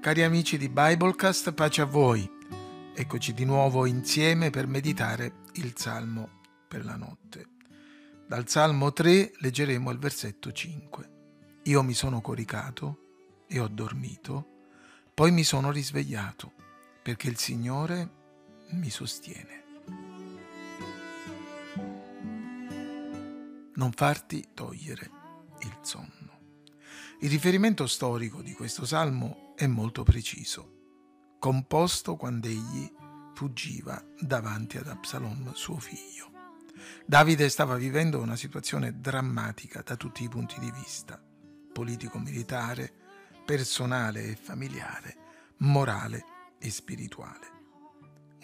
Cari amici di Biblecast, pace a voi. Eccoci di nuovo insieme per meditare il Salmo per la notte. Dal Salmo 3 leggeremo il versetto 5. Io mi sono coricato e ho dormito, poi mi sono risvegliato, perché il Signore mi sostiene. Non farti togliere il sonno. Il riferimento storico di questo salmo è molto preciso, composto quando egli fuggiva davanti ad Absalom, suo figlio. Davide stava vivendo una situazione drammatica da tutti i punti di vista, politico-militare, personale e familiare, morale e spirituale.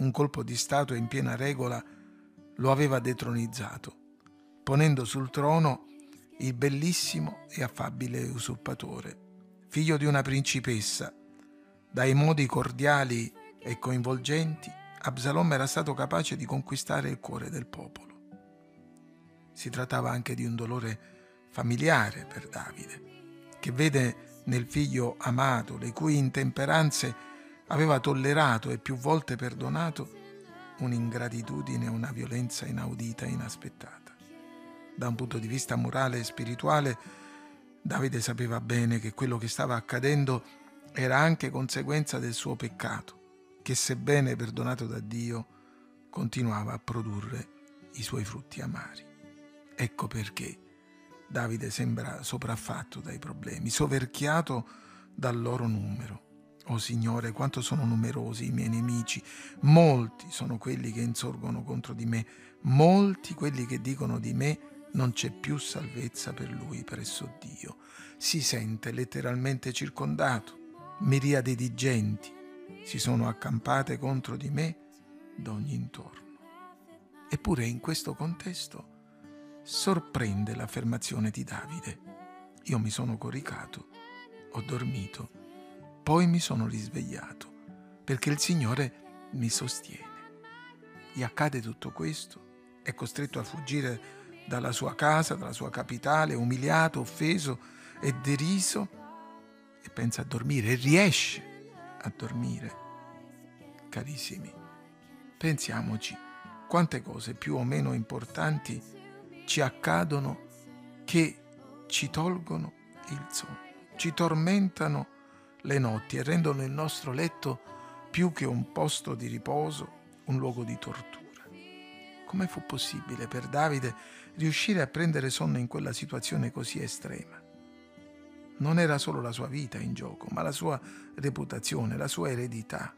Un colpo di Stato in piena regola lo aveva detronizzato, ponendo sul trono il bellissimo e affabile usurpatore, figlio di una principessa. Dai modi cordiali e coinvolgenti, Absalom era stato capace di conquistare il cuore del popolo. Si trattava anche di un dolore familiare per Davide, che vede nel figlio amato, le cui intemperanze aveva tollerato e più volte perdonato, un'ingratitudine e una violenza inaudita e inaspettata da un punto di vista morale e spirituale, Davide sapeva bene che quello che stava accadendo era anche conseguenza del suo peccato, che sebbene perdonato da Dio, continuava a produrre i suoi frutti amari. Ecco perché Davide sembra sopraffatto dai problemi, soverchiato dal loro numero. Oh Signore, quanto sono numerosi i miei nemici, molti sono quelli che insorgono contro di me, molti quelli che dicono di me non c'è più salvezza per lui presso Dio. Si sente letteralmente circondato. Miriadi di genti si sono accampate contro di me d'ogni intorno. Eppure in questo contesto sorprende l'affermazione di Davide. Io mi sono coricato, ho dormito, poi mi sono risvegliato, perché il Signore mi sostiene. Gli accade tutto questo, è costretto a fuggire dalla sua casa, dalla sua capitale, umiliato, offeso e deriso e pensa a dormire e riesce a dormire. Carissimi, pensiamoci quante cose più o meno importanti ci accadono che ci tolgono il sonno, ci tormentano le notti e rendono il nostro letto più che un posto di riposo, un luogo di tortura. Come fu possibile per Davide riuscire a prendere sonno in quella situazione così estrema? Non era solo la sua vita in gioco, ma la sua reputazione, la sua eredità.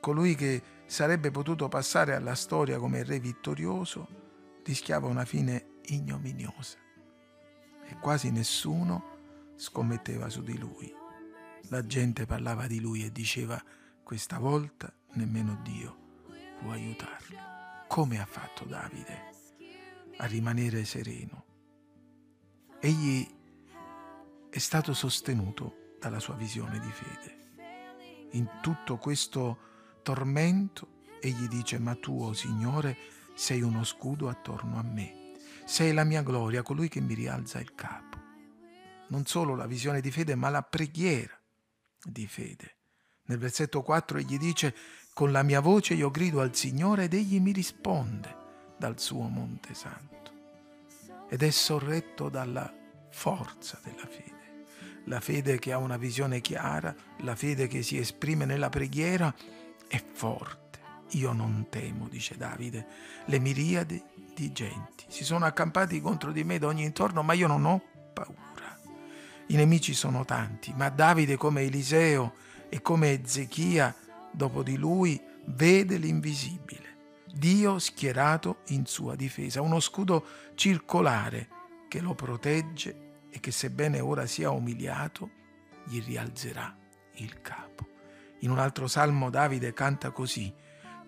Colui che sarebbe potuto passare alla storia come re vittorioso rischiava una fine ignominiosa e quasi nessuno scommetteva su di lui. La gente parlava di lui e diceva questa volta nemmeno Dio può aiutarlo come ha fatto Davide a rimanere sereno. Egli è stato sostenuto dalla sua visione di fede. In tutto questo tormento egli dice, ma tu, oh Signore, sei uno scudo attorno a me, sei la mia gloria, colui che mi rialza il capo. Non solo la visione di fede, ma la preghiera di fede. Nel versetto 4 egli dice, con la mia voce io grido al Signore ed egli mi risponde dal suo Monte Santo. Ed è sorretto dalla forza della fede. La fede che ha una visione chiara, la fede che si esprime nella preghiera è forte. Io non temo, dice Davide, le miriadi di genti. Si sono accampati contro di me da ogni intorno, ma io non ho paura. I nemici sono tanti, ma Davide come Eliseo e come Ezechia dopo di lui vede l'invisibile. Dio schierato in sua difesa, uno scudo circolare che lo protegge e che sebbene ora sia umiliato, gli rialzerà il capo. In un altro salmo Davide canta così,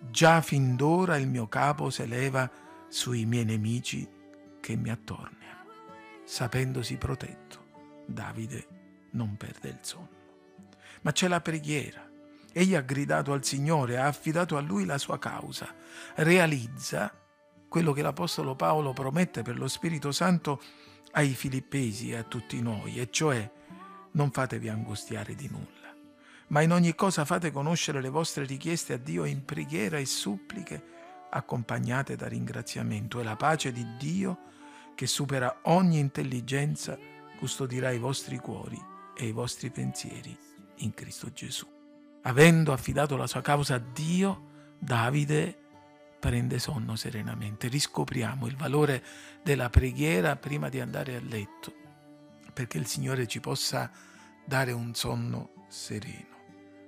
già fin d'ora il mio capo si eleva sui miei nemici che mi attorniano. Sapendosi protetto, Davide non perde il sonno. Ma c'è la preghiera, Egli ha gridato al Signore, ha affidato a Lui la sua causa. Realizza quello che l'Apostolo Paolo promette per lo Spirito Santo ai filippesi e a tutti noi, e cioè non fatevi angustiare di nulla, ma in ogni cosa fate conoscere le vostre richieste a Dio in preghiera e suppliche, accompagnate da ringraziamento, e la pace di Dio, che supera ogni intelligenza, custodirà i vostri cuori e i vostri pensieri in Cristo Gesù. Avendo affidato la sua causa a Dio, Davide prende sonno serenamente. Riscopriamo il valore della preghiera prima di andare a letto, perché il Signore ci possa dare un sonno sereno.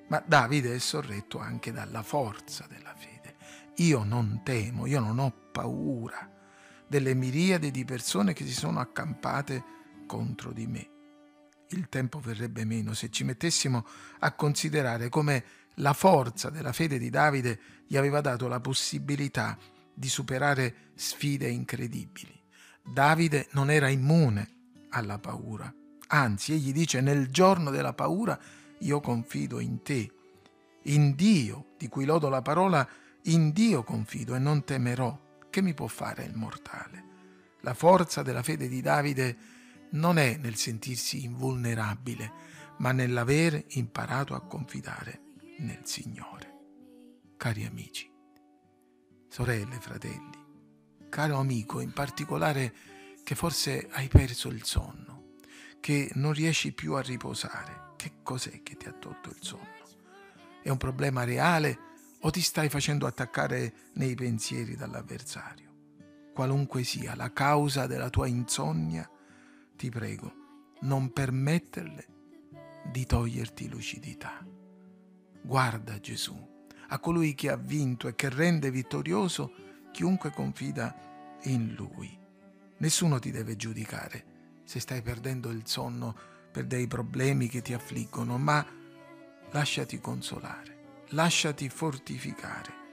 Ma Davide è sorretto anche dalla forza della fede. Io non temo, io non ho paura delle miriadi di persone che si sono accampate contro di me. Il tempo verrebbe meno se ci mettessimo a considerare come la forza della fede di Davide gli aveva dato la possibilità di superare sfide incredibili. Davide non era immune alla paura, anzi egli dice nel giorno della paura io confido in te, in Dio, di cui lodo la parola, in Dio confido e non temerò. Che mi può fare il mortale? La forza della fede di Davide non è nel sentirsi invulnerabile, ma nell'aver imparato a confidare nel Signore. Cari amici, sorelle, fratelli, caro amico in particolare che forse hai perso il sonno, che non riesci più a riposare, che cos'è che ti ha tolto il sonno? È un problema reale o ti stai facendo attaccare nei pensieri dall'avversario? Qualunque sia la causa della tua insonnia, ti prego, non permetterle di toglierti lucidità. Guarda Gesù, a colui che ha vinto e che rende vittorioso chiunque confida in Lui. Nessuno ti deve giudicare se stai perdendo il sonno per dei problemi che ti affliggono, ma lasciati consolare, lasciati fortificare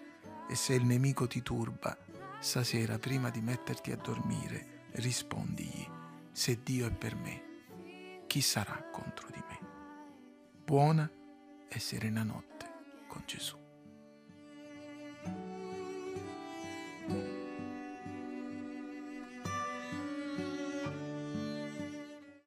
e se il nemico ti turba, stasera prima di metterti a dormire, rispondigli, se Dio è per me, chi sarà contro di me? Buona e serena notte con Gesù.